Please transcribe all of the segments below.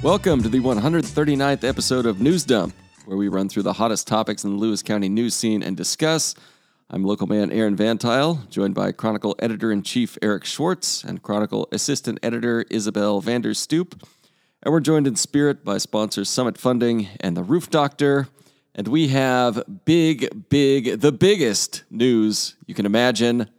Welcome to the 139th episode of News Dump, where we run through the hottest topics in the Lewis County news scene and discuss. I'm local man Aaron VanTuyl, joined by Chronicle editor in chief Eric Schwartz and Chronicle assistant editor Isabel Vander Stoep. And we're joined in spirit by sponsors Summit Funding and the Roof Doctor. And we have big, big, the biggest news you can imagine.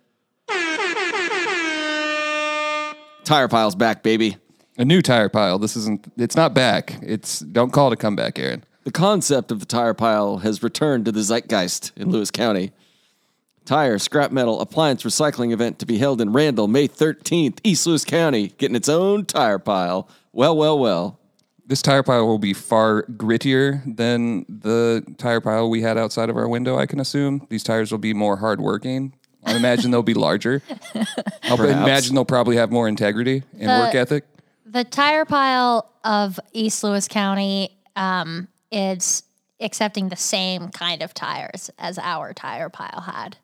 Tire piles back, baby. A new tire pile. This isn't. It's not back. It's don't call it a comeback, Aaron. The concept of the tire pile has returned to the zeitgeist in Lewis County. Tire, scrap metal, appliance recycling event to be held in Randle May 13th, East Lewis County, getting its own tire pile. Well, well, well. This tire pile will be far grittier than the tire pile we had outside of our window. I can assume these tires will be more hardworking. I imagine they'll be larger. I Perhaps. imagine they'll probably have more integrity and work uh, ethic. The tire pile of East Lewis County um, is accepting the same kind of tires as our tire pile had.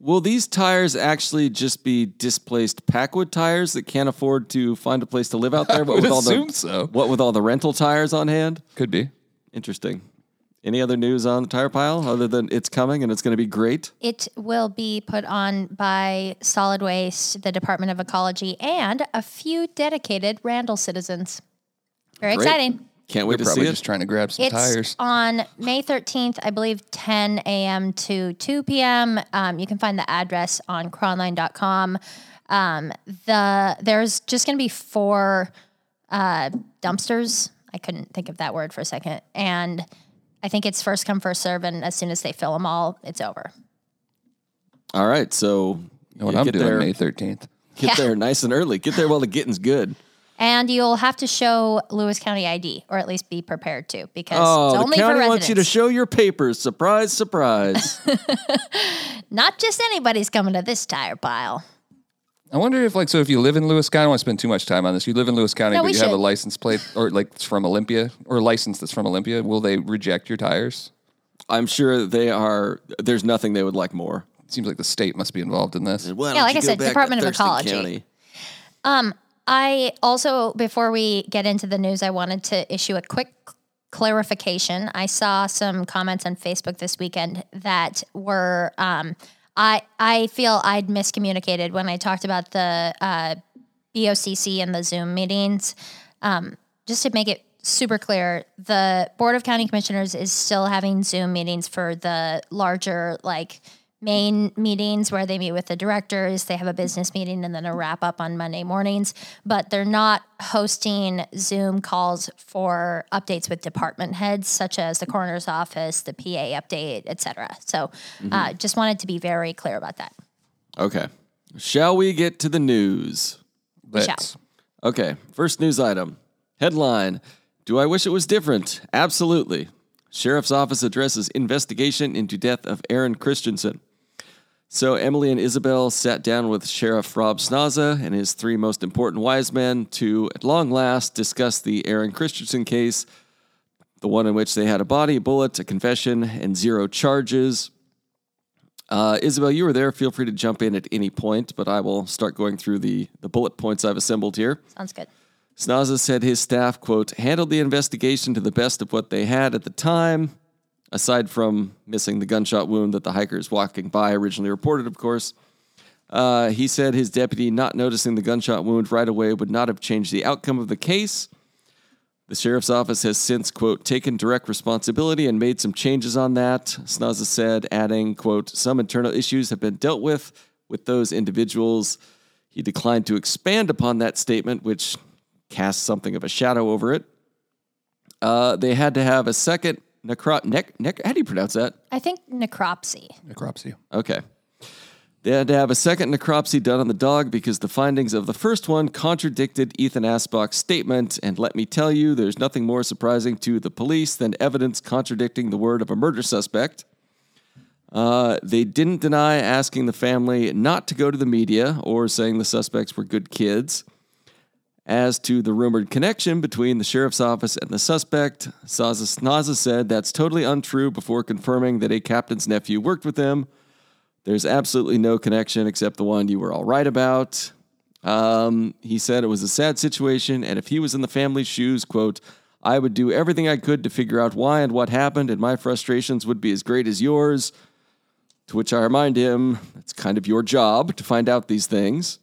Will these tires actually just be displaced Packwood tires that can't afford to find a place to live out there? What would with all assume the so. what with all the rental tires on hand? Could be. Interesting. Any other news on the tire pile other than it's coming and it's going to be great? It will be put on by Solid Waste, the Department of Ecology, and a few dedicated Randle citizens. Very Great. exciting. Can't wait They're to see probably it. just trying to grab some It's tires. on May 13th, I believe 10 a.m. to 2 p.m. Um, you can find the address on chronline.com. Um, the there's just going to be four uh, dumpsters. I couldn't think of that word for a second. And I think it's first come, first serve. And as soon as they fill them all, it's over. All right, so You know what you I'm get doing there, May 13th. Get Yeah. there nice and early. Get there while the getting's good. And you'll have to show Lewis County ID, or at least be prepared to, because Oh, it's the county for wants you to show your papers. Surprise, surprise. Not just anybody's coming to this tire pile. I wonder if, like, so if you live in Lewis County, I don't want to spend too much time on this. You live in Lewis County, No, but we you have a should. license plate, or like it's from Olympia, or a license that's from Olympia. Will they reject your tires? I'm sure they are. There's nothing they would like more. Seems like the state must be involved in this. Why Yeah, don't like you I go said, back to Department of Thurston Ecology. County? I also, before we get into the news, I wanted to issue a quick clarification. I saw some comments on Facebook this weekend that were, um, I I feel I'd miscommunicated when I talked about the uh, BOCC and the Zoom meetings. Um, just to make it super clear, the Board of County Commissioners is still having Zoom meetings for the larger, like, main meetings where they meet with the directors, they have a business meeting, and then a wrap up on Monday mornings. But they're not hosting Zoom calls for updates with department heads, such as the coroner's office, the PA update, et cetera. So uh, just wanted to be very clear about that. Okay. Shall we get to the news? Let's. Okay. First news item. Headline Do I wish it was different? Absolutely. Sheriff's Office addresses investigation into death of Aron Christensen. So Emily and Isabel sat down with Sheriff Rob Snaza and his three most important wise men to, at long last, discuss the Aron Christensen case, the one in which they had a body, a bullet, a confession, and zero charges. Uh, Isabel, you were there. Feel free to jump in at any point, but I will start going through the, the bullet points I've assembled here. Sounds good. Snaza said his staff, quote, handled the investigation to the best of what they had at the time, aside from missing the gunshot wound that the hikers walking by originally reported, of course. Uh, he said his deputy not noticing the gunshot wound right away would not have changed the outcome of the case. The sheriff's office has since, quote, taken direct responsibility and made some changes on that, Snaza said, adding, quote, some internal issues have been dealt with with those individuals. He declined to expand upon that statement, which casts something of a shadow over it. Uh, they had to have a second necro- nec- nec- how do you pronounce that? I think necropsy. Necropsy. Okay. They had to have a second necropsy done on the dog because the findings of the first one contradicted Ethan Asbach's statement. And let me tell you, there's nothing more surprising to the police than evidence contradicting the word of a murder suspect. Uh, they didn't deny asking the family not to go to the media or saying the suspects were good kids. As to the rumored connection between the sheriff's office and the suspect, Snaza said that's totally untrue before confirming that a captain's nephew worked with him. There's absolutely no connection except the one you were all right about. Um, he said it was a sad situation, and if he was in the family's shoes, quote, I would do everything I could to figure out why and what happened, and my frustrations would be as great as yours. To which I remind him, it's kind of your job to find out these things.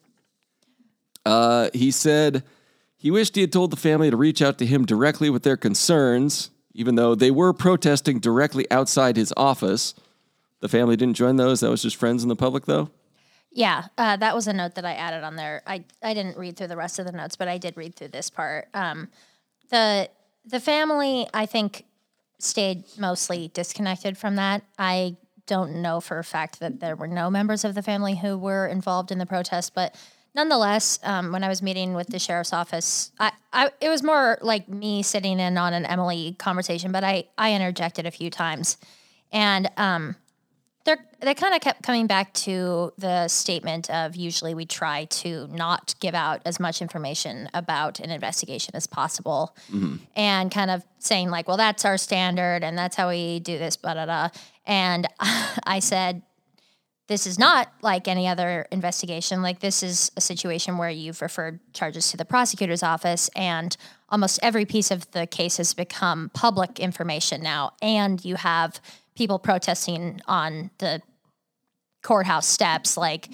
Uh, he said he wished he had told the family to reach out to him directly with their concerns, even though they were protesting directly outside his office. The family didn't join those. That was just friends in the public, though. Yeah, uh, that was a note that I added on there. I, I didn't read through the rest of the notes, but I did read through this part. Um, the the family, I think, stayed mostly disconnected from that. I don't know for a fact that there were no members of the family who were involved in the protest, but nonetheless, um, when I was meeting with the sheriff's office, I, I it was more like me sitting in on an Emily conversation, but I I interjected a few times, and um, they're they kind of kept coming back to the statement of usually we try to not give out as much information about an investigation as possible, and kind of saying like, well, that's our standard, and that's how we do this, blah da da. And I said, this is not like any other investigation. Like this is a situation where you've referred charges to the prosecutor's office, and almost every piece of the case has become public information now, and you have people protesting on the courthouse steps. Like,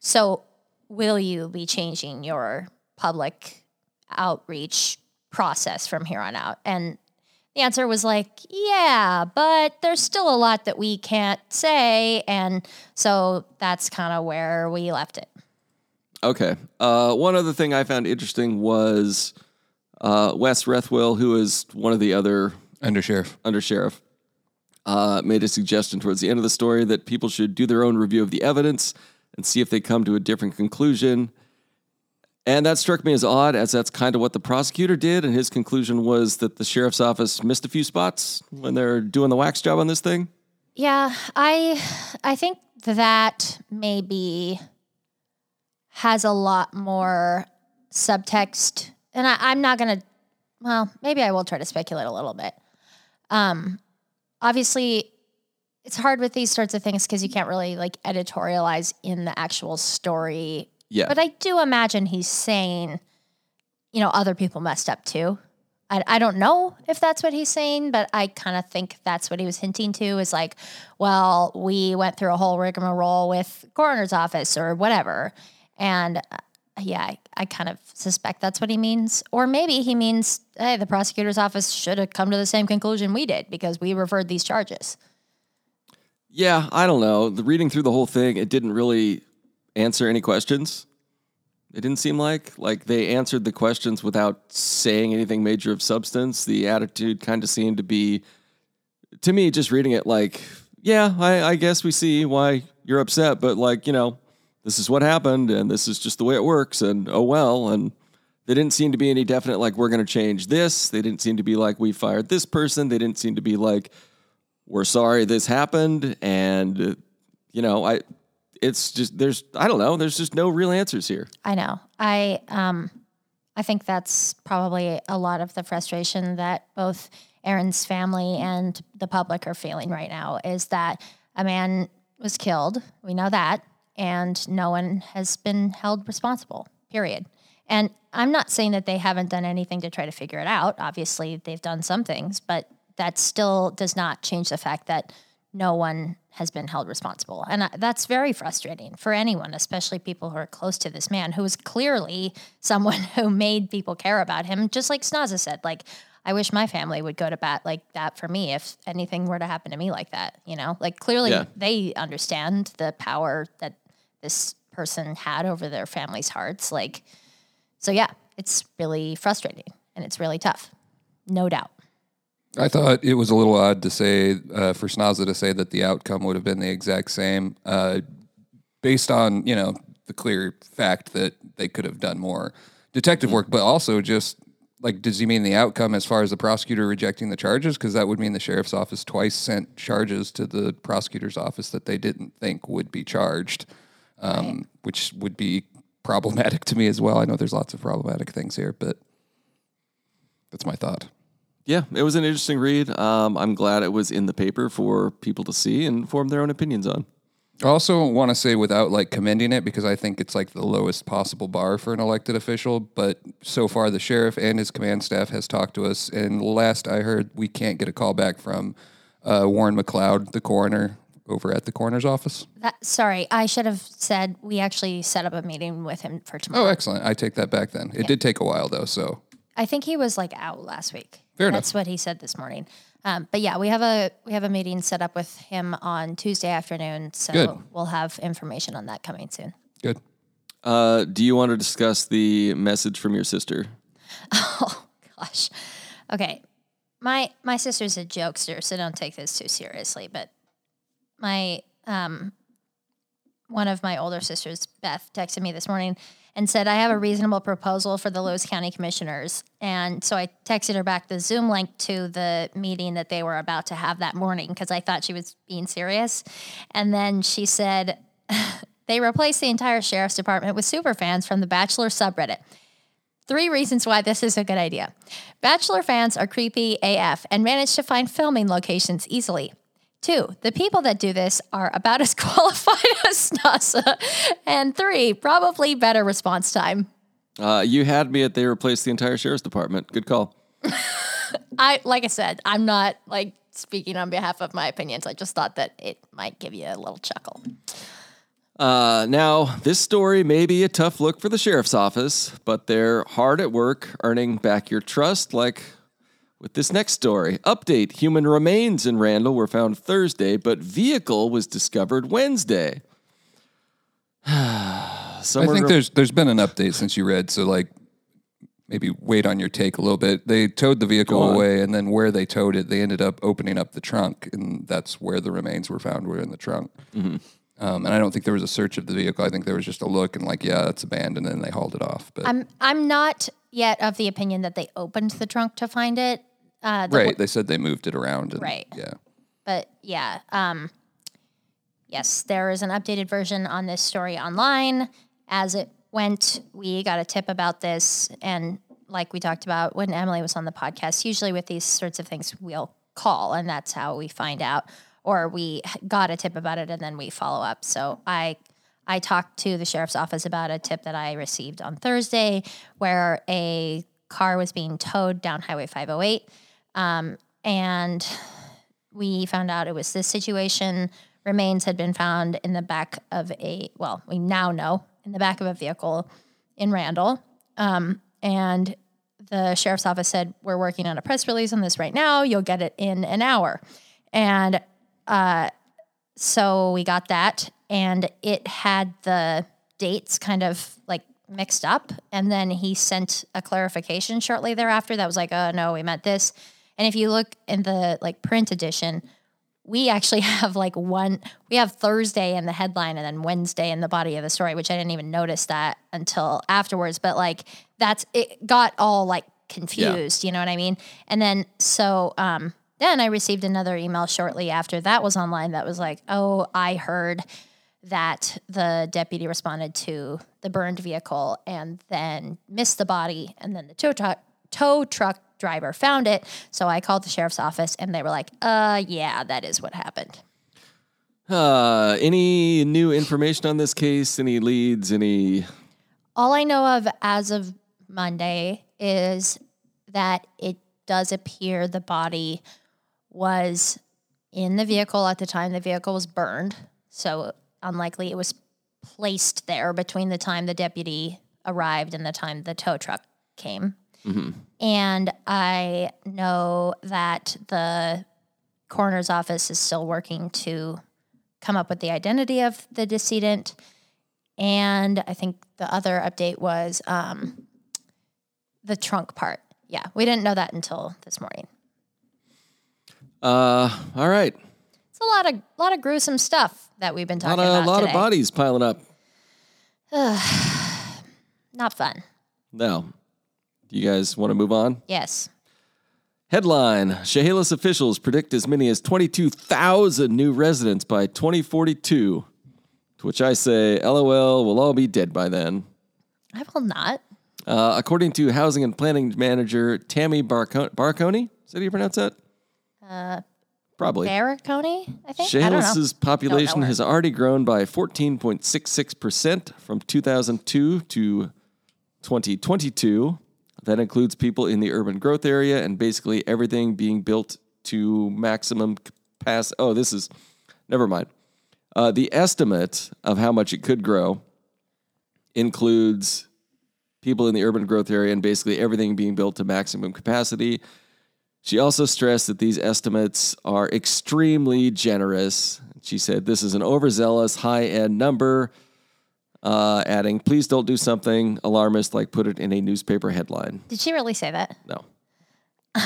so will you be changing your public outreach process from here on out? And the answer was like, yeah, but there's still a lot that we can't say. And so that's kind of where we left it. Okay. Uh, one other thing I found interesting was uh, Wes Rethwell, who is one of the other Undersheriff. undersheriff, uh, made a suggestion towards the end of the story that people should do their own review of the evidence and see if they come to a different conclusion. And that struck me as odd, as that's kind of what the prosecutor did. And his conclusion was that the sheriff's office missed a few spots when they're doing the wax job on this thing. Yeah, I I think that maybe has a lot more subtext, and I, I'm not gonna. Well, maybe I will try to speculate a little bit. Um, obviously, it's hard with these sorts of things because you can't really like editorialize in the actual story. Yeah. But I do imagine he's saying, you know, other people messed up too. I, I don't know if that's what he's saying, but I kind of think that's what he was hinting to is like, well, we went through a whole rigmarole with coroner's office or whatever. And uh, yeah, I, I kind of suspect that's what he means. Or maybe he means, hey, the prosecutor's office should have come to the same conclusion we did because we referred these charges. Yeah, I don't know. The reading through the whole thing, it didn't really answer any questions. It didn't seem like like they answered the questions without saying anything major of substance. The attitude kind of seemed to be, to me, just reading it like, yeah, I, I guess we see why you're upset, but like you know, this is what happened, and this is just the way it works, and oh well, and they didn't seem to be any definite like we're going to change this. They didn't seem to be like we fired this person. They didn't seem to be like we're sorry this happened, and you know, I it's just there's I don't know, there's just no real answers here. I know. I um I think that's probably a lot of the frustration that both Aron's family and the public are feeling right now is that a man was killed. We know that. And no one has been held responsible, period. And I'm not saying that they haven't done anything to try to figure it out. Obviously, they've done some things, but that still does not change the fact that no one has been held responsible. And that's very frustrating for anyone, especially people who are close to this man who is clearly someone who made people care about him. Just like Snaza said, like, I wish my family would go to bat like that for me if anything were to happen to me like that, you know? Like, clearly Yeah. they understand the power that this person had over their family's hearts. Like, so yeah, it's really frustrating and it's really tough. No doubt. I thought it was a little odd to say uh, for Snaza to say that the outcome would have been the exact same, uh, based on you know the clear fact that they could have done more detective work, but also just like, does he mean the outcome as far as the prosecutor rejecting the charges? Because that would mean the sheriff's office twice sent charges to the prosecutor's office that they didn't think would be charged, um, which would be problematic to me as well. I know there's lots of problematic things here, but that's my thought. Yeah, it was an interesting read. Um, I'm glad it was in the paper for people to see and form their own opinions on. I also want to say without like commending it because I think it's like the lowest possible bar for an elected official. But so far, the sheriff and his command staff has talked to us, and last I heard, we can't get a call back from uh, Warren McLeod, the coroner, over at the coroner's office. That, sorry, I should have said we actually set up a meeting with him for tomorrow. Oh, excellent! I take that back then. It did take a while though, so I think he was like out last week. Fair enough. That's what he said this morning. Um, but yeah, we have a we have a meeting set up with him on Tuesday afternoon, so Good. we'll have information on that coming soon. good. Uh, do you want to discuss the message from your sister? Oh gosh, okay. My my sister's a jokester, so don't take this too seriously. But my um, one of my older sisters, Beth, texted me this morning and said, I have a reasonable proposal for the Lewis County Commissioners. And so I texted her back the Zoom link to the meeting that they were about to have that morning because I thought she was being serious. And then she said, they replaced the entire sheriff's department with super fans from the Bachelor subreddit. Three reasons why this is a good idea. Bachelor fans are creepy AF and manage to find filming locations easily. Two, the people that do this are about as qualified as NASA. And three, probably better response time. Uh, you had me at they replaced the entire sheriff's department. Good call. I like I said, I'm not like speaking on behalf of my opinions. I just thought that it might give you a little chuckle. Uh, now, this story may be a tough look for the sheriff's office, but they're hard at work earning back your trust, like with this next story. Update Human remains in Randle were found Thursday, but vehicle was discovered Wednesday. I think re- there's there's been an update since you read, so like maybe wait on your take a little bit. They towed the vehicle away, and then where they towed it, they ended up opening up the trunk, and that's where the remains were found. Were in the trunk. Mm-hmm. Um, and I don't think there was a search of the vehicle. I think there was just a look and like, yeah, it's abandoned, and they hauled it off. But I'm I'm not yet of the opinion that they opened the trunk to find it. Uh, the right, they said they moved it around. And, Right. Yeah. but yeah um yes there is an updated version on this story online as it went we got a tip about this and like we talked about when emily was on the podcast usually with these sorts of things we'll call and that's how we find out or we got a tip about it and then we follow up so i i talked to the sheriff's office about a tip that i received on thursday where a car was being towed down highway 508 um, and we found out it was this situation. Remains had been found in the back of a, well, we now know in the back of a vehicle in Randle. Um, and the sheriff's office said, We're working on a press release on this right now. You'll get it in an hour. And uh, so we got that, and it had the dates kind of like mixed up. And then he sent a clarification shortly thereafter that was like, Oh, no, we meant this. And if you look in the like print edition, we actually have like one we have Thursday in the headline and then Wednesday in the body of the story, which I didn't even notice that until afterwards. But like that's it got all like confused, you know what I mean? And then so um then I received another email shortly after that was online that was like, oh, I heard that the deputy responded to the burned vehicle and then missed the body and then the tow truck tow truck driver found it so i called the sheriff's office and they were like uh yeah that is what happened Uh, any new information on this case? Any leads? Any? all i know of as of monday is that it does appear the body was in the vehicle at the time the vehicle was burned so unlikely it was placed there between the time the deputy arrived and the time the tow truck came And I know that the coroner's office is still working to come up with the identity of the decedent. And I think the other update was um, the trunk part. Yeah, we didn't know that until this morning. Uh, all right. It's a lot of lot of gruesome stuff that we've been A lot talking of, about A lot today. of bodies piling up. Ugh, Not fun. Now, do you guys want to move on? Yes. Headline Chehalis officials predict as many as 22,000 new residents by 2042. To which I say, LOL, we'll all be dead by then. I will not. Uh, according to housing and planning manager Tammy Barco- Barconi, is that how you pronounce that? Uh, Probably. Bear Coney, I think. I don't know. Chehalis' population has already grown by 14.66% from 2002 to 2022. That includes people in the urban growth area and basically everything being built to maximum capacity. Oh, this is, never mind. Uh, the estimate of how much it could grow includes people in the urban growth area and basically everything being built to maximum capacity. She also stressed that these estimates are extremely generous. She said this is an overzealous, high end number, uh, adding, please don't do something alarmist like put it in a newspaper headline. Did she really say that? No.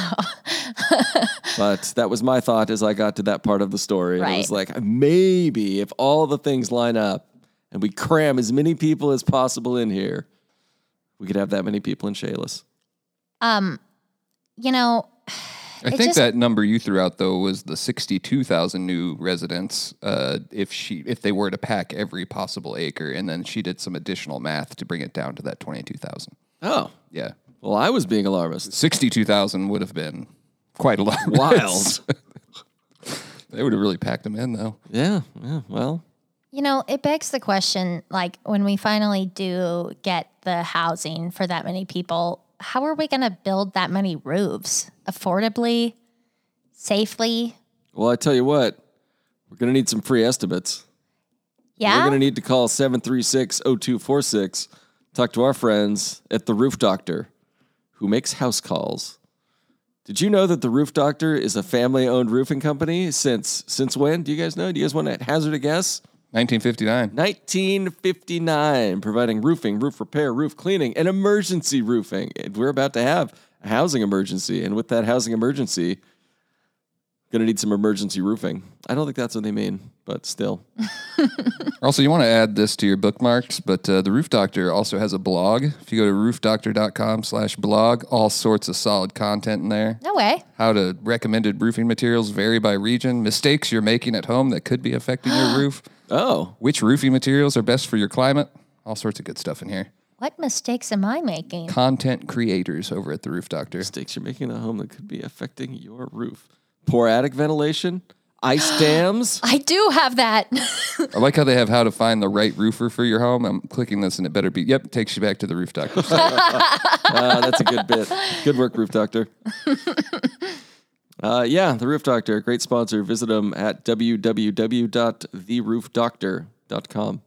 but that was my thought as I got to that part of the story. And It was like, maybe if all the things line up and we cram as many people as possible in here, we could have that many people in Chehalis. Um, you know, I It think just- that number you threw out though was the sixty-two thousand new residents. Uh, if she if they were to pack every possible acre, and then she did some additional math to bring it down to that twenty-two thousand. Oh, Yeah, well, I was being alarmist. sixty-two thousand would have been quite a lot. Wild. they would have really packed them in though. yeah, yeah, well, You know, it begs the question like when we finally do get the housing for that many people, how are we going to build that many roofs affordably, safely? well, I tell you what, we're going to need some free estimates. Yeah. We're going to need to call 736 0246, talk to our friends at the Roof Doctor, who makes house calls. Did you know that the Roof Doctor is a family owned roofing company since since when? Do you guys know? Do you guys want to hazard a guess? Nineteen fifty-nine. 1959, providing roofing, roof repair, roof cleaning, and emergency roofing. And we're about to have a housing emergency. And with that housing emergency, going to need some emergency roofing. I don't think that's what they mean, but still. Also, you want to add this to your bookmarks, but uh, the Roof Doctor also has a blog. If you go to roofdoctor.com slash blog, all sorts of solid content in there. no way. How to recommended roofing materials vary by region, mistakes you're making at home that could be affecting your roof, Oh, which roofing materials are best for your climate, all sorts of good stuff in here. What mistakes am I making? Content creators over at the Roof Doctor. mistakes you're making at home that could be affecting your roof. Poor attic ventilation, ice dams. I do have that. I like how they have how to find the right roofer for your home. I'm clicking this and it better be, yep, takes you back to the Roof Doctor. site. Uh, that's a good bit. Good work, Roof Doctor. Uh, yeah, the Roof Doctor, great sponsor. Visit them at www.theroofdoctor.com.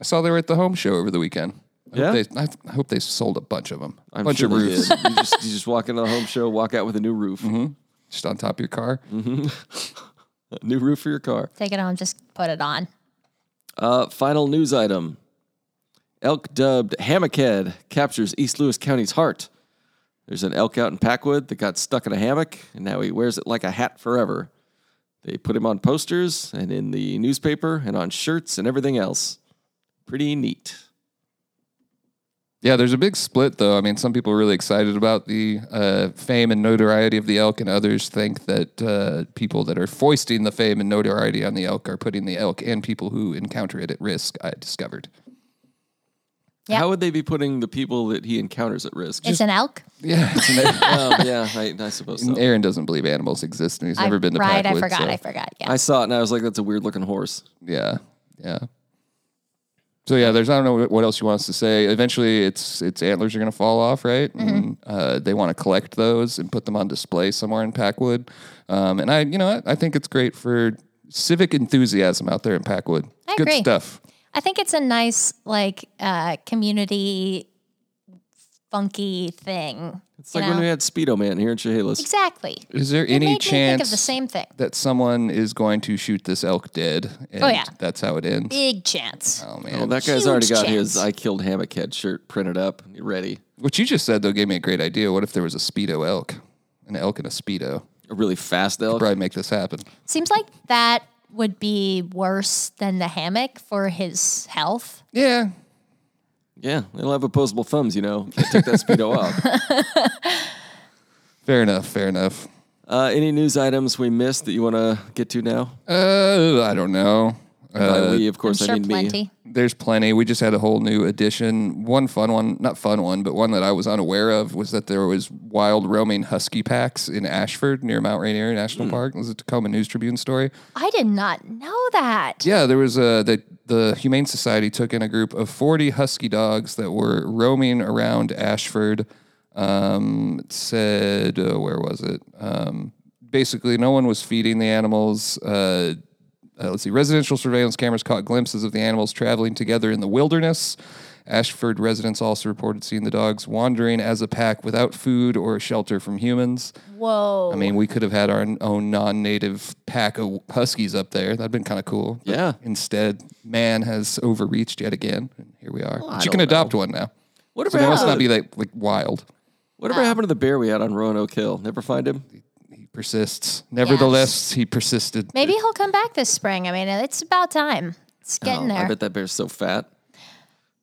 I saw they were at the home show over the weekend. I Yeah? Hope they, I I hope they sold a bunch of them. A I'm bunch sure of roofs. You just, you just walk into the home show, walk out with a new roof. just on top of your car. A new roof for your car. Take it home, just put it on. Uh, final news item. Elk dubbed Hammockhead captures East Lewis County's heart. There's an elk out in Packwood that got stuck in a hammock, and now he wears it like a hat forever. They put him on posters and in the newspaper and on shirts and everything else. Pretty neat. Yeah, there's a big split though. I mean, some people are really excited about the uh, fame and notoriety of the elk, and others think that uh, people that are foisting the fame and notoriety on the elk are putting the elk and people who encounter it at risk. I discovered. Yeah. How would they be putting the people that he encounters at risk? It's an elk. Yeah, it's an- oh, yeah, I, I suppose so. Aaron doesn't believe animals exist, and he's never been to right, Packwood. I forgot. so- I forgot. Yeah. I saw it and I was like, that's a weird looking horse. Yeah, yeah. So yeah, there's I don't know what else you want us to say. Eventually, its its antlers are going to fall off, right? And uh, they want to collect those and put them on display somewhere in Packwood. Um, and I, you know, what? I think it's great for civic enthusiasm out there in Packwood. I Good agree. stuff. I think it's a nice like uh, community funky thing. It's you like when we had Speedo Man here in Chehalis. exactly. Is there It any made me think of chance the same thing. that someone is going to shoot this elk dead? And Oh, yeah. that's how it ends. Big chance. Oh Oh, man, that guy's already Huge got his. I killed Hammockhead shirt printed up. Ready. what you just said though gave me a great idea. What if there was a speedo elk, an elk and a speedo? A really fast elk. Probably make this happen. Seems like that would be worse than the hammock for his health. Yeah, Yeah, they'll have opposable thumbs, you know. Can't take that Speedo off. fair enough. Fair enough. Uh, any news items we missed that you want to get to now? Uh, I don't know. Uh, we, of course, I'm sure I mean plenty. me. There's plenty. We just had a whole new addition. One fun one, not fun one, but one that I was unaware of was that there was wild roaming husky packs in Ashford near Mount Rainier National Park. It was a Tacoma News Tribune story. I did not know that. Yeah, there was a the the Humane Society took in a group of 40 husky dogs that were roaming around Ashford. Um, it said uh, where was it? Um, basically, no one was feeding the animals. Uh, uh, let's see, residential surveillance cameras caught glimpses of the animals traveling together in the wilderness. Ashford residents also reported seeing the dogs wandering as a pack without food or shelter from humans. Whoa. I mean, we could have had our own non-native pack of huskies up there. That'd been kind of cool. But Yeah. Instead, man has overreached yet again, and here we are. I but you can don't adopt one now. Whatever So they must not be like like wild. whatever happened to the bear we had on Roanoke Hill? Never find him. He persists. Nevertheless, he persisted. Maybe he'll come back this spring. I mean, it's about time. It's getting Oh, I bet that bear's so fat.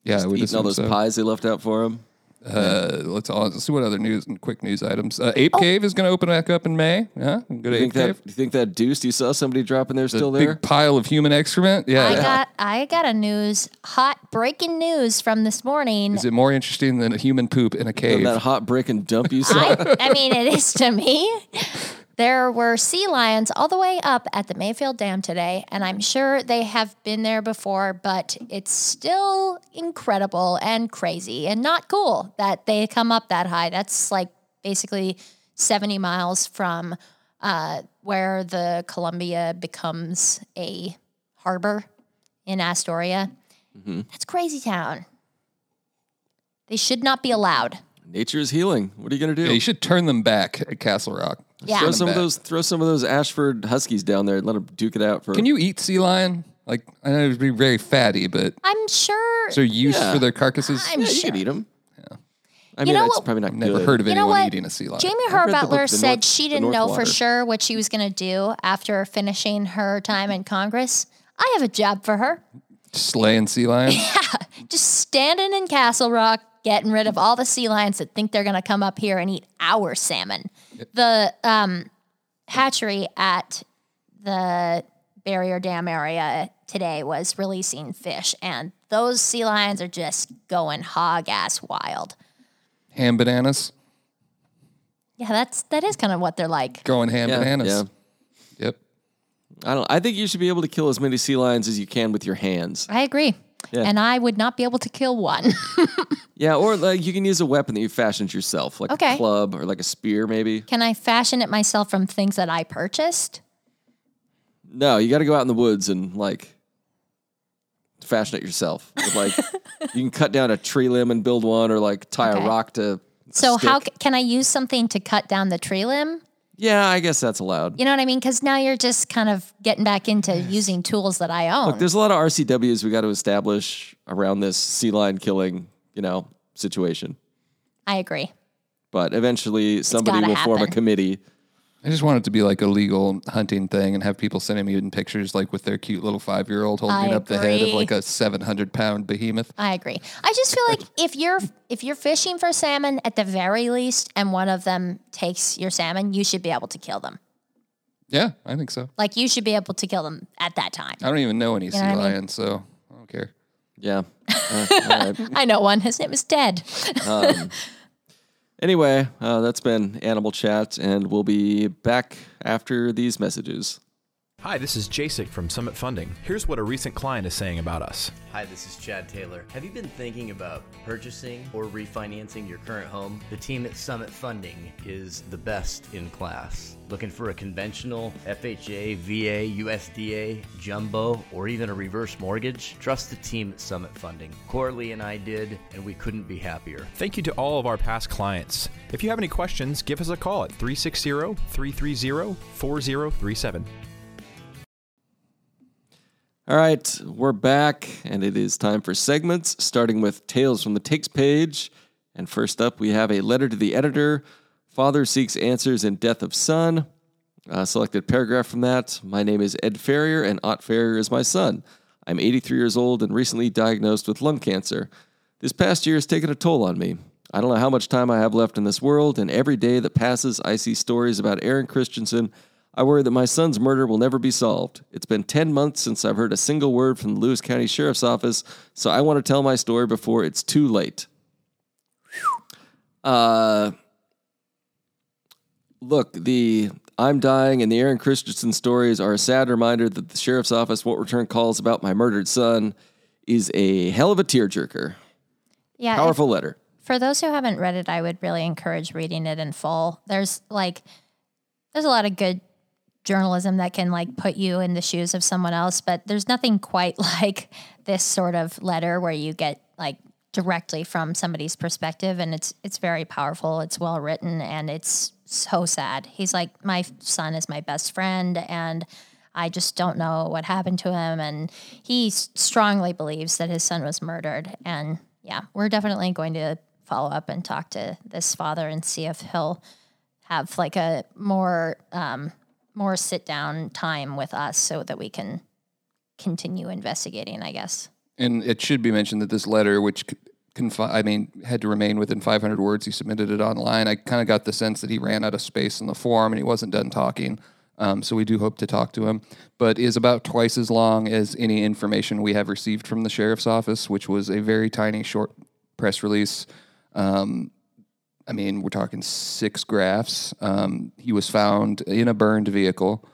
Yeah, I would Eating all those so. pies they left out for him. Uh, let's, all, let's see what other news and quick news items. Uh, Ape Cave is going to open back up in May. Yeah, go to You Ape think Cave. that? You think that deuce you saw somebody dropping there The still big there? pile of human excrement. Yeah. I got I got a news, hot breaking news from this morning. Is it more interesting than a human poop in a And cave? that hot brick and dump you saw. I, I mean, it is to me. There were sea lions all the way up at the Mayfield Dam today, and I'm sure they have been there before, but it's still incredible and crazy and not cool that they come up that high. That's like basically 70 miles from uh, where the Columbia becomes a harbor in Astoria. That's crazy town. They should not be allowed. Nature is healing. What are you gonna do? yeah, you should turn them back at Castle Rock. Yeah. throw some of those. Throw some of those Ashford Huskies down there and let them duke it out for. Can you eat sea lion? Like I know it'd be very fatty, but I'm sure. is there use Yeah. for their carcasses. I'm Yeah, you sure. could eat them. Yeah. I You mean, know it's what- probably not I've never good. heard of You know anyone what? eating a sea lion. Jamie I've read the Herbutler book, The said North- she The didn't North know Water. for sure what she was going to do after finishing her time in Congress. I have a job for her. Slaying sea lions. Just standing in Castle Rock, getting rid of all the sea lions that think they're going to come up here and eat our salmon. The um, hatchery at the Barrier Dam area today was releasing fish, and those sea lions are just going hog ass wild. ham bananas. Yeah, that's that is kind of what they're like. Going ham Yeah, bananas. yeah. Yep. I don't. I think you should be able to kill as many sea lions as you can with your hands. I agree. Yeah. And I would not be able to kill one. Yeah, or like you can use a weapon that you fashioned yourself, like Okay. a club or like a spear, maybe. Can I fashion it myself from things that I purchased? No, you got to go out in the woods and like fashion it yourself. With, like you can cut down a tree limb and build one, or like tie Okay. a rock to. a So how stick. c- can I use something to cut down the tree limb? Yeah, I guess that's allowed. You know what I mean? Because now you're just kind of getting back into using tools that I own. Look, there's a lot of RCWs we got to establish around this sea lion killing, you know, situation. I agree. But eventually, somebody will form a committee. I just want it to be like a legal hunting thing and have people sending me in pictures like with their cute little five year old holding I up the head of like a 700 pound behemoth. I agree. I just feel like if you're if you're fishing for salmon at the very least, and one of them takes your salmon, you should be able to kill them. Yeah, I think so. Like you should be able to kill them at that time. I don't even know any sea know what I mean? lions, so I don't care. Yeah. Uh, all right. I know one. His name is Ted. Anyway, uh, that's been Animal Chat, and we'll be back after these messages. Hi, this is Jacek from Summit Funding. Here's what a recent client is saying about us. Hi, this is Chad Taylor. Have you been thinking about purchasing or refinancing your current home? The team at Summit Funding is the best in class. Looking for a conventional FHA, VA, USDA, jumbo, or even a reverse mortgage? Trust the team at Summit Funding. Corley and I did, and we couldn't be happier. Thank you to all of our past clients. If you have any questions, give us a call at 360 330 4037. All right, we're back, and it is time for segments, starting with Tales from the Takes page. And first up, we have a letter to the editor. Father seeks answers in death of son. Selected paragraph from that. My name is Ed Ferrier, and Ott Ferrier is my son. I'm 83 years old and recently diagnosed with lung cancer. This past year has taken a toll on me. I don't know how much time I have left in this world, and every day that passes, I see stories about Aron Christensen I worry that my son's murder will never be solved. It's been 10 months since I've heard a single word from the Lewis County Sheriff's Office, so I want to tell my story before it's too late. Uh, look, the I'm dying and the Aron Christensen stories are a sad reminder that the Sheriff's Office won't return calls about my murdered son is a hell of a tearjerker. Yeah. if- Powerful letter. for those who haven't read it, I would really encourage reading it in full. There's like, there's a lot of good journalism that can like put you in the shoes of someone else, but there's nothing quite like this sort of letter where you get like directly from somebody's perspective, and it's it's very powerful. It's well written, and it's so sad. He's like, my son is my best friend, and I just don't know what happened to him. And he strongly believes that his son was murdered. And yeah, we're definitely going to follow up and talk to this father and see if he'll have like a more um, more sit down time with us so that we can continue investigating. I guess. And it should be mentioned that this letter, which confi- I mean, had to remain within 500 words, he submitted it online. I kind of got the sense that he ran out of space in the form and he wasn't done talking. Um, so we do hope to talk to him, but is about twice as long as any information we have received from the sheriff's office, which was a very tiny, short press release. Um, I mean, we're talking six graphs. Um, he was found in a burned vehicle,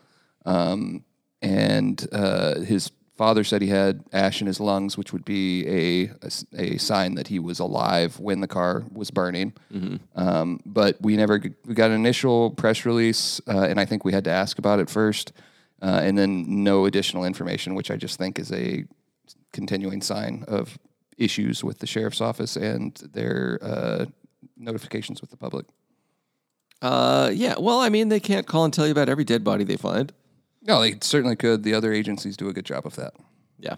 um, and uh, his father said he had ash in his lungs, which would be a a sign that he was alive when the car was burning. Um, but we never we got an initial press release, uh, and I think we had to ask about it first, uh, and then no additional information, which I just think is a continuing sign of issues with the sheriff's office and their uh, notifications with the public. Uh, yeah. Well, I mean, they can't call and tell you about every dead body they find. No, they certainly could. The other agencies do a good job of that. Yeah.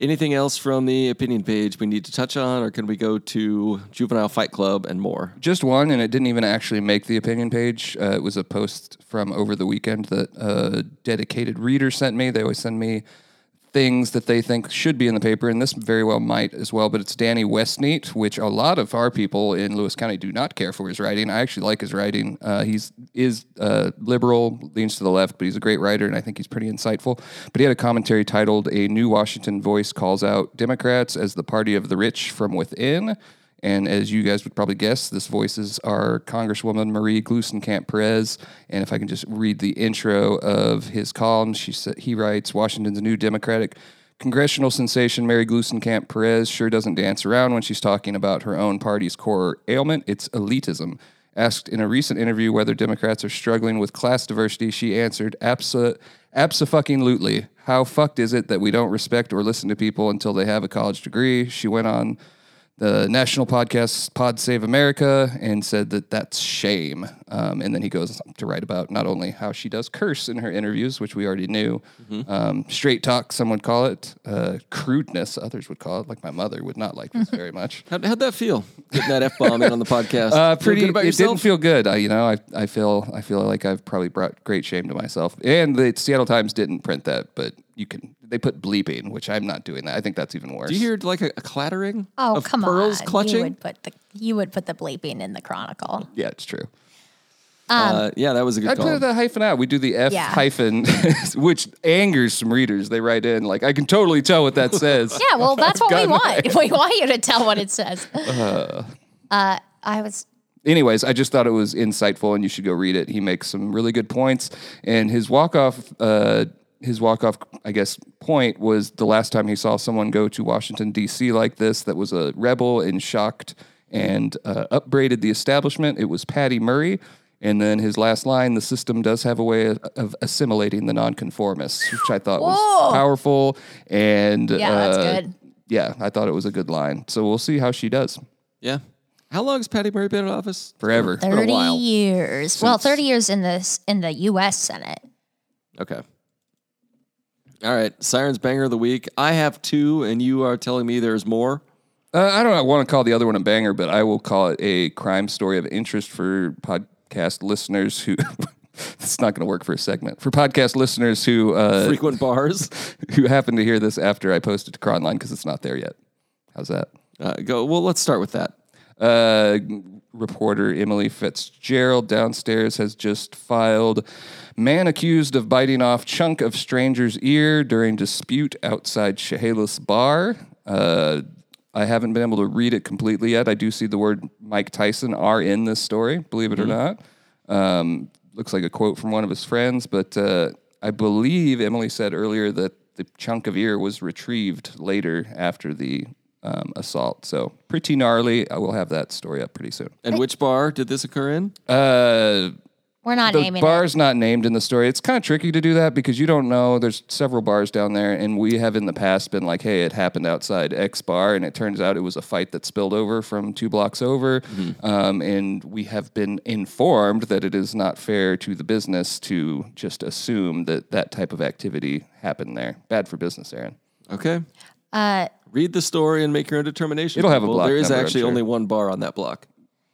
Anything else from the opinion page we need to touch on, or can we go to Juvenile Fight Club and more? Just one, and it didn't even actually make the opinion page. Uh, it was a post from over the weekend that a dedicated reader sent me. They always send me things that they think should be in the paper, and this very well might as well. But it's Danny Westneat, which a lot of our people in Lewis County do not care for his writing. I actually like his writing. Uh, he's is uh, liberal, leans to the left, but he's a great writer, and I think he's pretty insightful. But he had a commentary titled "A New Washington Voice Calls Out Democrats as the Party of the Rich from Within." And as you guys would probably guess, this voices are Congresswoman Marie Gluesenkamp Perez. And if I can just read the intro of his column, she sa- he writes Washington's new Democratic congressional sensation, Marie Gluesenkamp Perez, sure doesn't dance around when she's talking about her own party's core ailment. It's elitism. Asked in a recent interview whether Democrats are struggling with class diversity, she answered, Absa, Absa-fucking-lutely. How fucked is it that we don't respect or listen to people until they have a college degree? She went on the national podcast Pod Save America and said that that's shame. Um, and then he goes to write about not only how she does curse in her interviews, which we already knew, um, straight talk, some would call it, uh, crudeness, others would call it. Like my mother would not like this very much. How'd, how'd that feel? Getting that f bomb in on the podcast. Uh, pretty. it yourself? didn't feel good. I, you know, I, I feel, I feel like I've probably brought great shame to myself. And the Seattle Times didn't print that, but you can. They put bleeping, which I'm not doing that. I think that's even worse. Do you hear like a, a clattering Oh of come pearls on! clutching? You would put the you would put the bleeping in the chronicle. Yeah, it's true. uh, yeah, that was a good I call. put the hyphen out. We do the F Yeah. hyphen, which angers some readers. They write in like, I can totally tell what that says. Yeah, well, that's what we God, want. We want you to tell what it says. Uh, I was Anyways, I just thought it was insightful, and you should go read it. He makes some really good points, and his walk off. His walk off, I guess, point was the last time he saw someone go to Washington D.C. like this. That was a rebel and shocked and uh, upbraided the establishment. It was Patty Murray. And then his last line: "The system does have a way of, of assimilating the nonconformists," which I thought was powerful. And Yeah, that's uh, good. Yeah, I thought it was a good line. So we'll see how she does. yeah. How long has Patty Murray been in office? Forever. been a thirty while. years. well, thirty years in this in the U.S. Senate. Okay. All right. Sirens banger of the week. I have two, and you are telling me there's more. Uh, I don't want to call the other one a banger, but I will call it a crime story of interest for podcast listeners who. it's not going to work for a segment for podcast listeners who uh, Frequent bars. who happen to hear this after I posted it to Chronline because it's not there yet. How's that? Uh, go. Well, let's start with that. Uh, reporter Emily Fitzgerald downstairs has just filed man accused of biting off chunk of stranger's ear during dispute outside Chehalis bar. Uh, I haven't been able to read it completely yet. I do see the word Mike Tyson are in this story, believe it or not. Um, looks like a quote from one of his friends, but uh, I believe Emily said earlier that the chunk of ear was retrieved later after the um, assault. So pretty gnarly. I will have that story up pretty soon. And which bar did this occur in? Uh, We're not the naming bar's not named in the story. It's kind of tricky to do that because you don't know. There's several bars down there, and we have in the past been like, "Hey, it happened outside X bar," and it turns out it was a fight that spilled over from two blocks over. Um, and we have been informed that it is not fair to the business to just assume that that type of activity happened there. Bad for business, Aaron. Okay. Uh, Read the story and make your own determination. It'll have a block There is number, actually sure. only one bar on that block.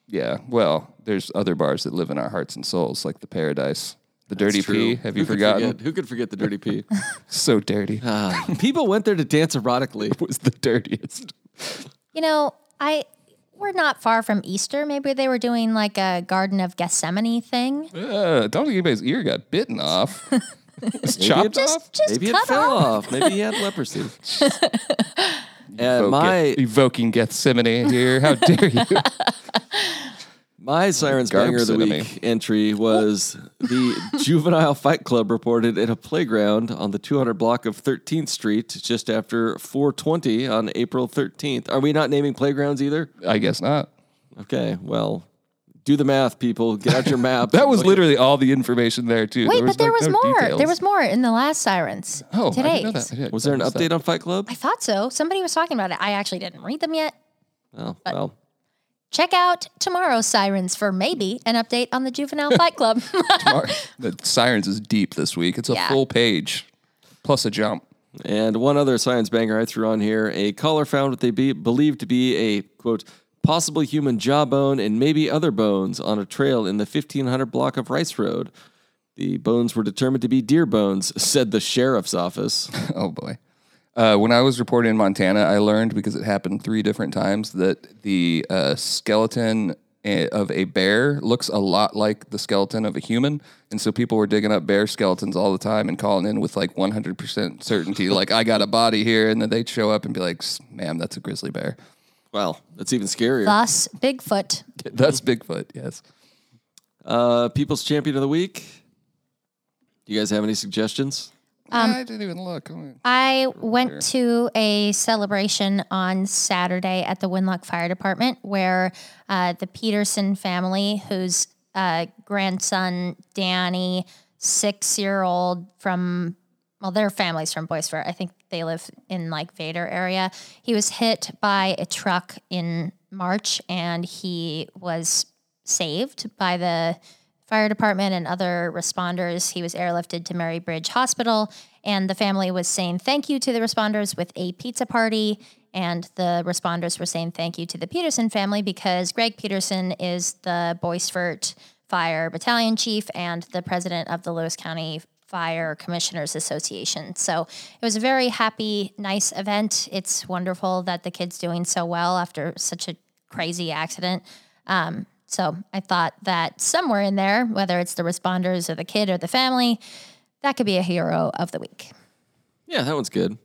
Yeah. Well, there's other bars that live in our hearts and souls, like the Paradise, the Dirty It's true. P. Have you Who could forgotten? forget- Who could forget the Dirty P? So dirty. Ah, people went there to dance erotically. it was the dirtiest. you know, I we're not far from Easter. Maybe they were doing like a Garden of Gethsemane thing. Uh, don't think anybody's ear got bitten off. it's chopped Just off. just Maybe it cut fell off. off. Maybe he had leprosy. and Evoke- my evoking Gethsemane here. How dare you? my sirens Garb banger of the cinema. week entry was the juvenile fight club reported at a playground on the 200 block of 13th Street just after 4:20 on April 13th. Are we not naming playgrounds either? I guess not. Okay, well, do the math, people. Get out your map. That was literally all the information there too. Wait, but there like, was no more. details. There was more in the last sirens. Oh, I today's. didn't know that. Was there an I update that. on Fight Club? I thought so. Somebody was talking about it. I actually didn't read them yet. Oh, well. Check out tomorrow's sirens for maybe an update on the Juvenile Fight Club. Tomorrow- the Sirens is deep this week. It's a Yeah. full page plus a jump. And one other science banger I threw on here a caller found what they be, believed to be a, quote, possible human jawbone and maybe other bones on a trail in the 1500 block of Rice Road. The bones were determined to be deer bones, said the sheriff's office. Oh boy. Uh, when I was reporting in Montana, I learned because it happened three different times that the uh, skeleton eh, of a bear looks a lot like the skeleton of a human, and so people were digging up bear skeletons all the time and calling in with like 100% certainty, like I got a body here, and then they'd show up and be like, "Ma'am, that's a grizzly bear." Well, that's even scarier. Thus, Bigfoot. That's Bigfoot. Yes. Uh, People's Champion of the Week. Do you guys have any suggestions? I didn't even look. I went to a celebration on Saturday at the Winlock Fire Department where uh, the Peterson family, whose uh, grandson Danny, six year old from, well, their family's from Boyce I think they live in like Vader area. He was hit by a truck in March and he was saved by the fire department and other responders. He was airlifted to Mary Bridge Hospital, and the family was saying thank you to the responders with a pizza party. And the responders were saying thank you to the Peterson family because Greg Peterson is the Boistfort Fire Battalion Chief and the president of the Lewis County Fire Commissioners Association. So it was a very happy, nice event. It's wonderful that the kid's doing so well after such a crazy accident. Um, so I thought that somewhere in there, whether it's the responders or the kid or the family, that could be a hero of the week. Yeah, that one's good.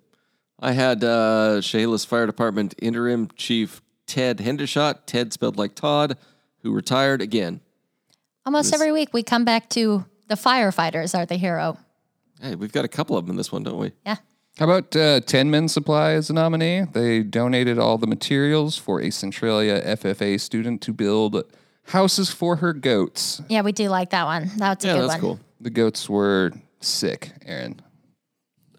I had uh, Chehalis Fire Department interim chief Ted Hendershot, Ted spelled like Todd, who retired again. Almost every week we come back to the firefighters are the hero. Hey, we've got a couple of them in this one, don't we? Yeah. How about uh, Tin Men Supply as a nominee? They donated all the materials for a Centralia FFA student to build houses for her goats. Yeah, we do like that one. That's a Yeah, good that's one. cool. The goats were sick, Aaron.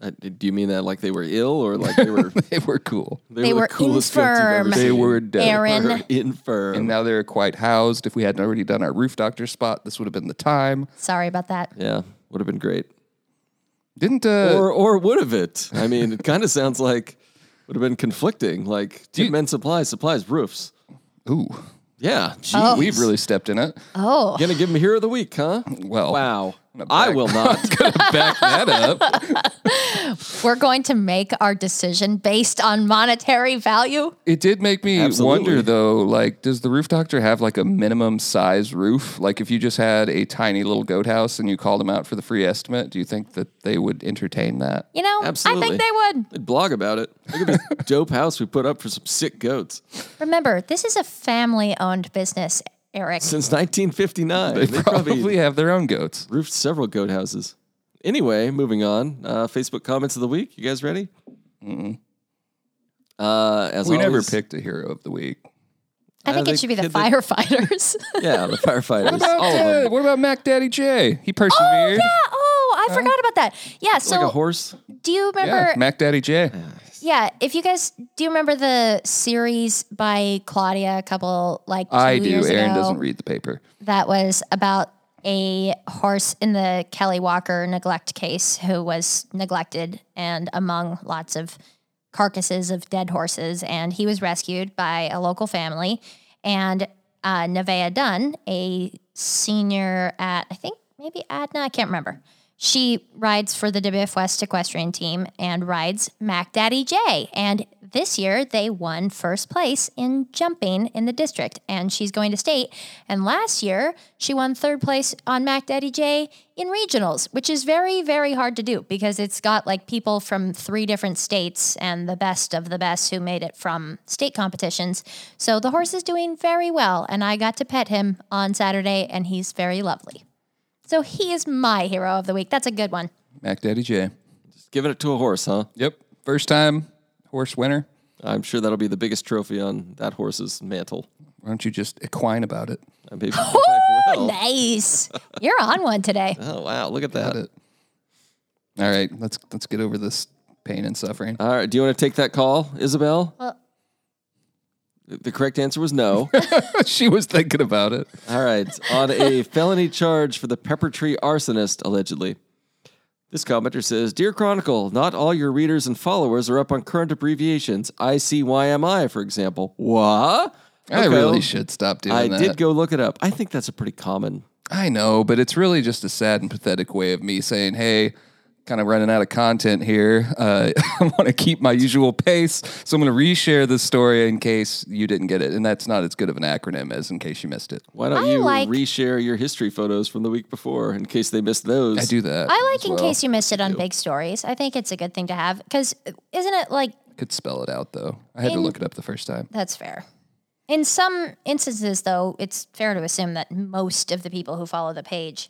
Uh, do you mean that like they were ill or like they were They were cool. They were the coolest goats you've ever infirm. They were dead. Aaron. Infirm. And now they're quite housed. If we hadn't already done our roof doctor spot, this would have been the time. Sorry about that. yeah, would have been great. Didn't uh, or or would have it? I mean, it kind of sounds like would have been conflicting. Like you- Tin Men supplies, supplies, roofs. ooh, Yeah, gee, Oh. we've really stepped in it. Oh, gonna give him hero of the week, huh? Well, Wow, gonna I will not. back that up. We're going to make our decision based on monetary value. It did make me Absolutely. wonder though, like, does the roof doctor have like a minimum size roof? Like, if you just had a tiny little goat house and you called them out for the free estimate, do you think that they would entertain that? You know, Absolutely. I think they would. They'd blog about it. Look at this dope house we put up for some sick goats Remember, this is a family owned business, Eric. since 1959. They They probably have their own goats. roofed several goat houses. Anyway, moving on. Uh, Facebook comments of the week. You guys ready? Uh, as We never picked a hero of the week. I think Uh, it should be the could- they- firefighters. Yeah, the firefighters. What about, all of uh, them. what about Mac Daddy J? He oh, persevered. yeah. Oh, I forgot about that. Yeah. So, like a horse. do you Yeah, remember? Mac Daddy J. Yeah, if you guys do you remember the series by Claudia a couple like two I do. years Aaron ago doesn't read the paper. that was about a horse in the Kelly Walker neglect case who was neglected and among lots of carcasses of dead horses and he was rescued by a local family and uh, Nevaeh Dunn, a senior at I think maybe Adna, I can't remember. She rides for the WF West equestrian team and rides Mac Daddy J. And this year they won first place in jumping in the district, and she's going to state. And last year she won third place on Mac Daddy J in regionals, which is very, very hard to do because it's got like people from three different states and the best of the best who made it from state competitions. So the horse is doing very well, and I got to pet him on Saturday, and he's very lovely. So he is my hero of the week. That's a good one. Mac Daddy J. Just giving it to a horse, huh? Yep. First time horse winner. I'm sure that'll be the biggest trophy on that horse's mantle. Why don't you just equine about it? I maybe I will. Nice. You're on one today. Oh wow, look at Got that. it. All right, let's let's get over this pain and suffering. All right, do you want to take that call, Isabel? Well- The correct answer was no. she was thinking about it. All right, on a felony charge for the Pepper Tree arsonist, allegedly. This commenter says, Dear Chronicle, not all your readers and followers are up on current abbreviations. ICYMI, for example. What? I Okay, really should stop doing I that. I did go look it up. I think that's a pretty common. I know, but it's really just a sad and pathetic way of me saying, "Hey, kind of running out of content here. Uh, I want to keep my usual pace, so I'm going to reshare this story in case you didn't get it." And that's not as good of an acronym as in case you missed it. Why don't I you like- reshare your history photos from the week before in case they missed those? I do that. I like as in well. case you missed it on big stories. I think it's a good thing to have because isn't it like Could spell it out though. I had to look it up the first time. that's fair. In some instances, though, it's fair to assume that most of the people who follow the page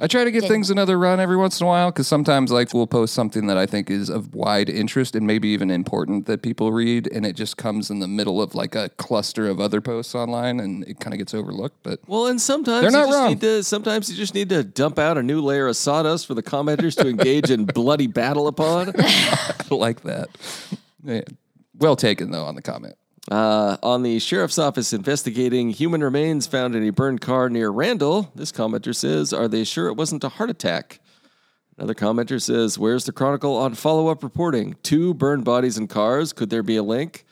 I try to give things another run every once in a while because sometimes, like, we'll post something that I think is of wide interest and maybe even important that people read, and it just comes in the middle of like a cluster of other posts online, and it kind of gets overlooked. But Well, and sometimes They're you not just wrong. need to. Sometimes you just need to dump out a new layer of sawdust for the commenters to engage in bloody battle upon. I like that. Yeah. Well taken though on the comment. Uh, on the sheriff's office investigating human remains found in a burned car near Randle, this commenter says, "Are they sure it wasn't a heart attack?" Another commenter says, "Where's the Chronicle on follow-up reporting? Two burned bodies in cars. Could there be a link?"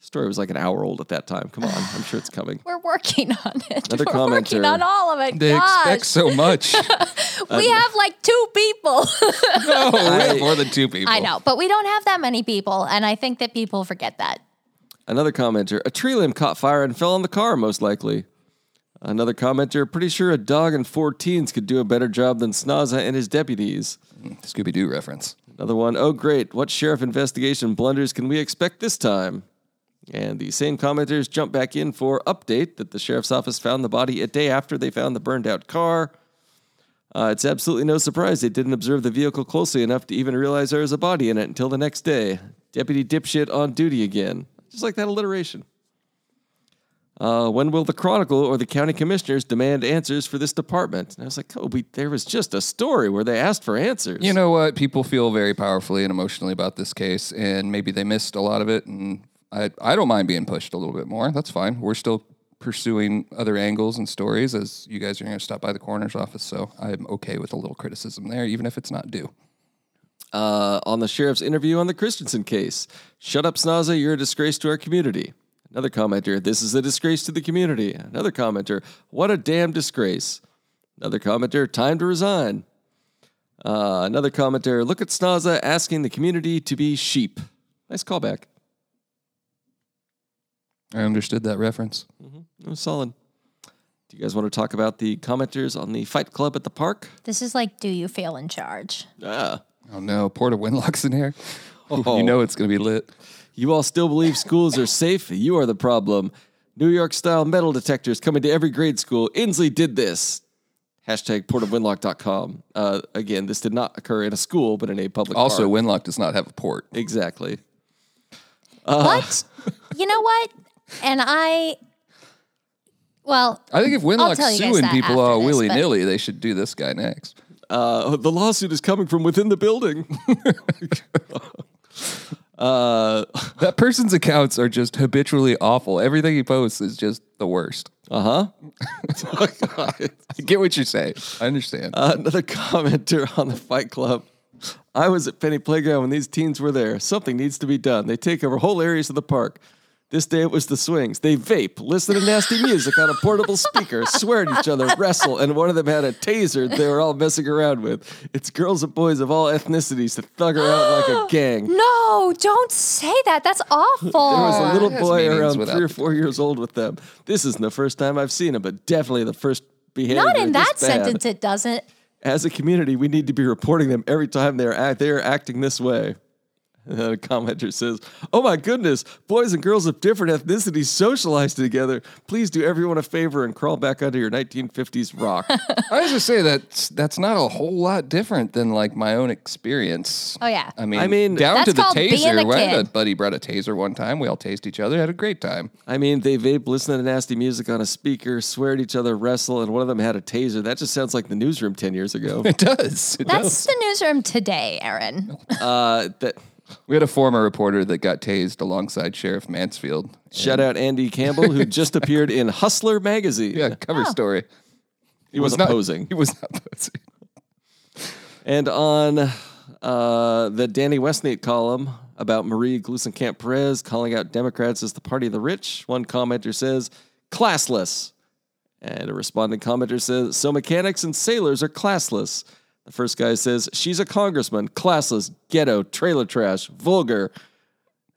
The story was like an hour old at that time. Come on, I'm sure it's coming. we're working on it. Another we're working commenter. on all of it. They Gosh, expect so much. we have like two people. no, we have more than two people. I know, but we don't have that many people, and I think that people forget that. Another commenter, a tree limb caught fire and fell on the car, most likely. Another commenter, pretty sure a dog and four teens could do a better job than Snaza and his deputies. Scooby Doo reference. Another one, oh great, what sheriff investigation blunders can we expect this time? And the same commenters jump back in for update that the sheriff's office found the body a day after they found the burned out car. Uh, it's absolutely no surprise they didn't observe the vehicle closely enough to even realize there was a body in it until the next day. Deputy dipshit on duty again. Just like that alliteration. Uh, when will the Chronicle or the county commissioners demand answers for this department? And I was like, oh, we, there was just a story where they asked for answers. You know what? People feel very powerfully and emotionally about this case, and maybe they missed a lot of it. And I, I don't mind being pushed a little bit more. That's fine. We're still pursuing other angles and stories as you guys are going to stop by the coroner's office. So I'm okay with a little criticism there, even if it's not due. Uh, on the sheriff's interview on the Christensen case. Shut up, Snaza, you're a disgrace to our community. Another commenter, this is a disgrace to the community. Another commenter, what a damn disgrace. Another commenter, time to resign. Uh, another commenter look at Snaza asking the community to be sheep. Nice callback. I understood that reference. It was solid. Do you guys want to talk about the commenters on the Fight Club at the park? This is like, do you feel in charge? Ah. Oh no, Port of Winlock's in here. Oh. You know it's going to be lit. You all still believe schools are safe? You are the problem. New York style metal detectors coming to every grade school. Inslee did this. Hashtag portofwinlock.com. Uh, again, this did not occur in a school, but in a public Also, park. Winlock does not have a port. Exactly. What? you know what? And I, well, I think if I'll Winlock's tell you guys suing people after all this, willy but- nilly, they should do this guy next. Uh, the lawsuit is coming from within the building. uh That person's accounts are just habitually awful. Everything he posts is just the worst. Uh huh. I get what you're saying. I understand. Uh, another commenter on the Fight Club. I was at Penny Playground when these teens were there. Something needs to be done. They take over whole areas of the park. This day it was the swings. They vape, listen to nasty music on a portable speaker, swear at each other, wrestle, and one of them had a taser they were all messing around with. It's girls and boys of all ethnicities that thug around like a gang. no, don't say that. That's awful. There was a little boy meanings around without three or the- four years old with them. This isn't the first time I've seen him, but definitely the first behavior. Not in this that bad. sentence, it doesn't. as a community, we need to be reporting them every time they're act, they are acting this way. And then a commenter says, "Oh my goodness, boys and girls of different ethnicities socialize together. Please do everyone a favor and crawl back under your 1950s rock." I was just say that that's not a whole lot different than like my own experience. Oh, yeah. I mean, I mean, down to the taser. a We had a buddy brought a taser one time. We all tased each other, had a great time. I mean, they vape, listen to nasty music on a speaker, swear at each other, wrestle, and one of them had a taser. That just sounds like the newsroom 10 years ago. It does. It That's does. the newsroom today, Aaron. uh, that We had a former reporter that got tased alongside Sheriff Mansfield. shout out Andy Campbell, who just appeared in Hustler magazine. Yeah, cover Oh. story. he was was not not posing. He was not posing. And on uh, the Danny Westneat column about Marie Gluesenkamp Perez calling out Democrats as the party of the rich, one commenter says, classless. And a responding commenter says, so mechanics and sailors are classless. The first guy says, she's a congressman, classless, ghetto, trailer trash, vulgar.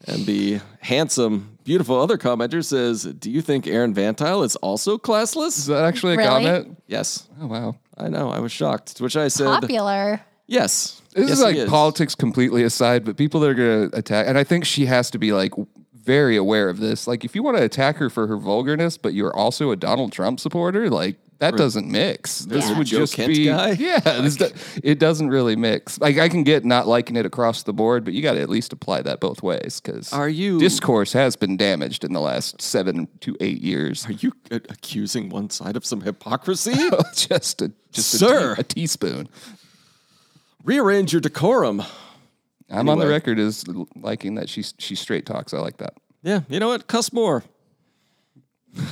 And the handsome, beautiful other commenter says, do you think Aaron VanTuyl is also classless? Is that actually a Really? comment? Yes. Oh wow. I know. I was shocked. To which I said, Popular. yes. This yes, is he like politics completely aside, but people that are going to attack, and I think she has to be like very aware of this. Like, if you want to attack her for her vulgarness, but you're also a Donald Trump supporter, like that doesn't mix. This Yeah. would Joe just Kent be, guy? yeah. Do- it doesn't really mix. Like, I can get not liking it across the board, but you got to at least apply that both ways because Are you- discourse has been damaged in the last seven to eight years. Are you uh, accusing one side of some hypocrisy? just a just a Sir. tea- a teaspoon. Rearrange your decorum. I'm on the record as liking that she she straight talks. I like that. Yeah, you know what? Cuss more.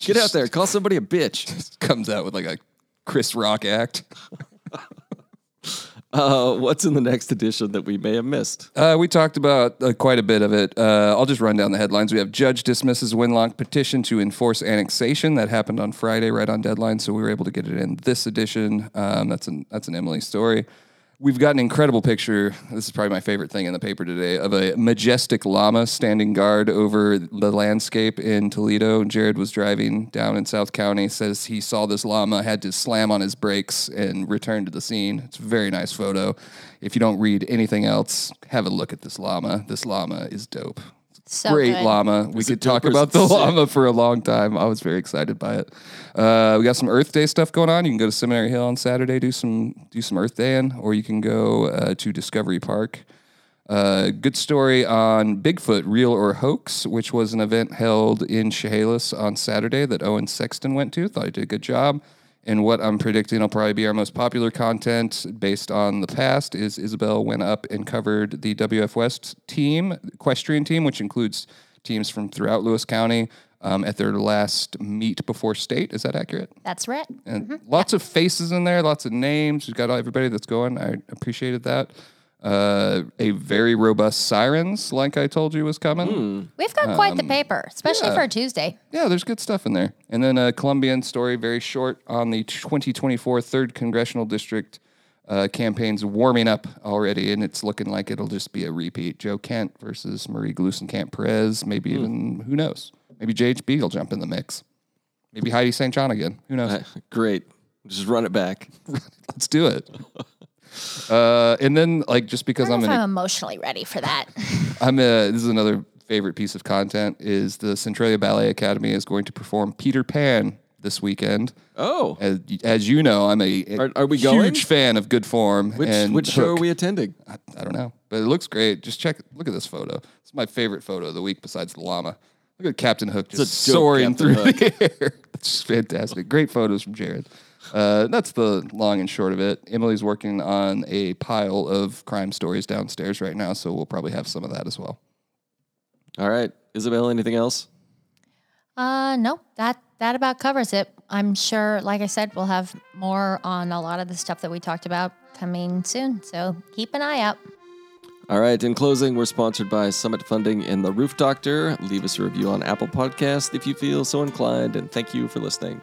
Get out there. Call somebody a bitch. comes out with like a Chris Rock act. Uh, what's in the next edition that we may have missed? Uh, we talked about uh, quite a bit of it. Uh, I'll just run down the headlines. We have judge dismisses Winlock petition to enforce annexation. That happened on Friday, right on deadline, so we were able to get it in this edition. Um, that's an that's an Emily story. We've got an incredible picture. This is probably my favorite thing in the paper today of a majestic llama standing guard over the landscape in Toledo. Jared was driving down in South County. Says he saw this llama, had to slam on his brakes and return to the scene. It's a very nice photo. If you don't read anything else, have a look at this llama. This llama is dope. So Great good. llama. We Is could talk about the sick? llama for a long time. I was very excited by it. Uh, we got some Earth Day stuff going on. You can go to Seminary Hill on Saturday, do some do some Earth Day in, or you can go uh, to Discovery Park. Uh, good story on Bigfoot, real or hoax, which was an event held in Chehalis on Saturday that Owen Sexton went to. Thought he did a good job. And what I'm predicting will probably be our most popular content based on the past is Isabel went up and covered the WF West team, equestrian team, which includes teams from throughout Lewis County um, at their last meet before state. Is that accurate? That's right. and lots of faces in there, lots of names. We've got everybody that's going. I appreciated that. Uh, a very robust sirens, like I told you, was coming. We've got quite the paper, especially Um, yeah. for a Tuesday. Yeah, there's good stuff in there. And then a Columbian story, very short, on the 2024 third congressional district. uh, campaign's warming up already, and it's looking like it'll just be a repeat. Joe Kent versus Marie Gluesenkamp Perez. Maybe even who knows? Maybe JHB will jump in the mix. Maybe Heidi St. John again. Who knows? Great. Just run it back. Let's do it. Uh, and then, like, just because I I'm know if an I'm emotionally ready for that. I'm a, this is another favorite piece of content is the Centralia Ballet Academy is going to perform Peter Pan this weekend. Oh, As, as you know, I'm a, a Are- are we huge going? fan of Good Form. which and which show are we attending? I, I don't know, but it looks great. Just check, look at this photo. It's my favorite photo of the week besides the llama. Look at Captain Hook just soaring Captain through the air. It's fantastic. Great photos from Jared. Uh, that's the long and short of it. Emily's working on a pile of crime stories downstairs right now, so we'll probably have some of that as well. All right, Isabel. Anything else? Uh, no, that that about covers it. I'm sure, like I said, we'll have more on a lot of the stuff that we talked about coming soon. So keep an eye out. All right. In closing, we're sponsored by Summit Funding and the Roof Doctor. Leave us a review on Apple Podcast if you feel so inclined, and thank you for listening.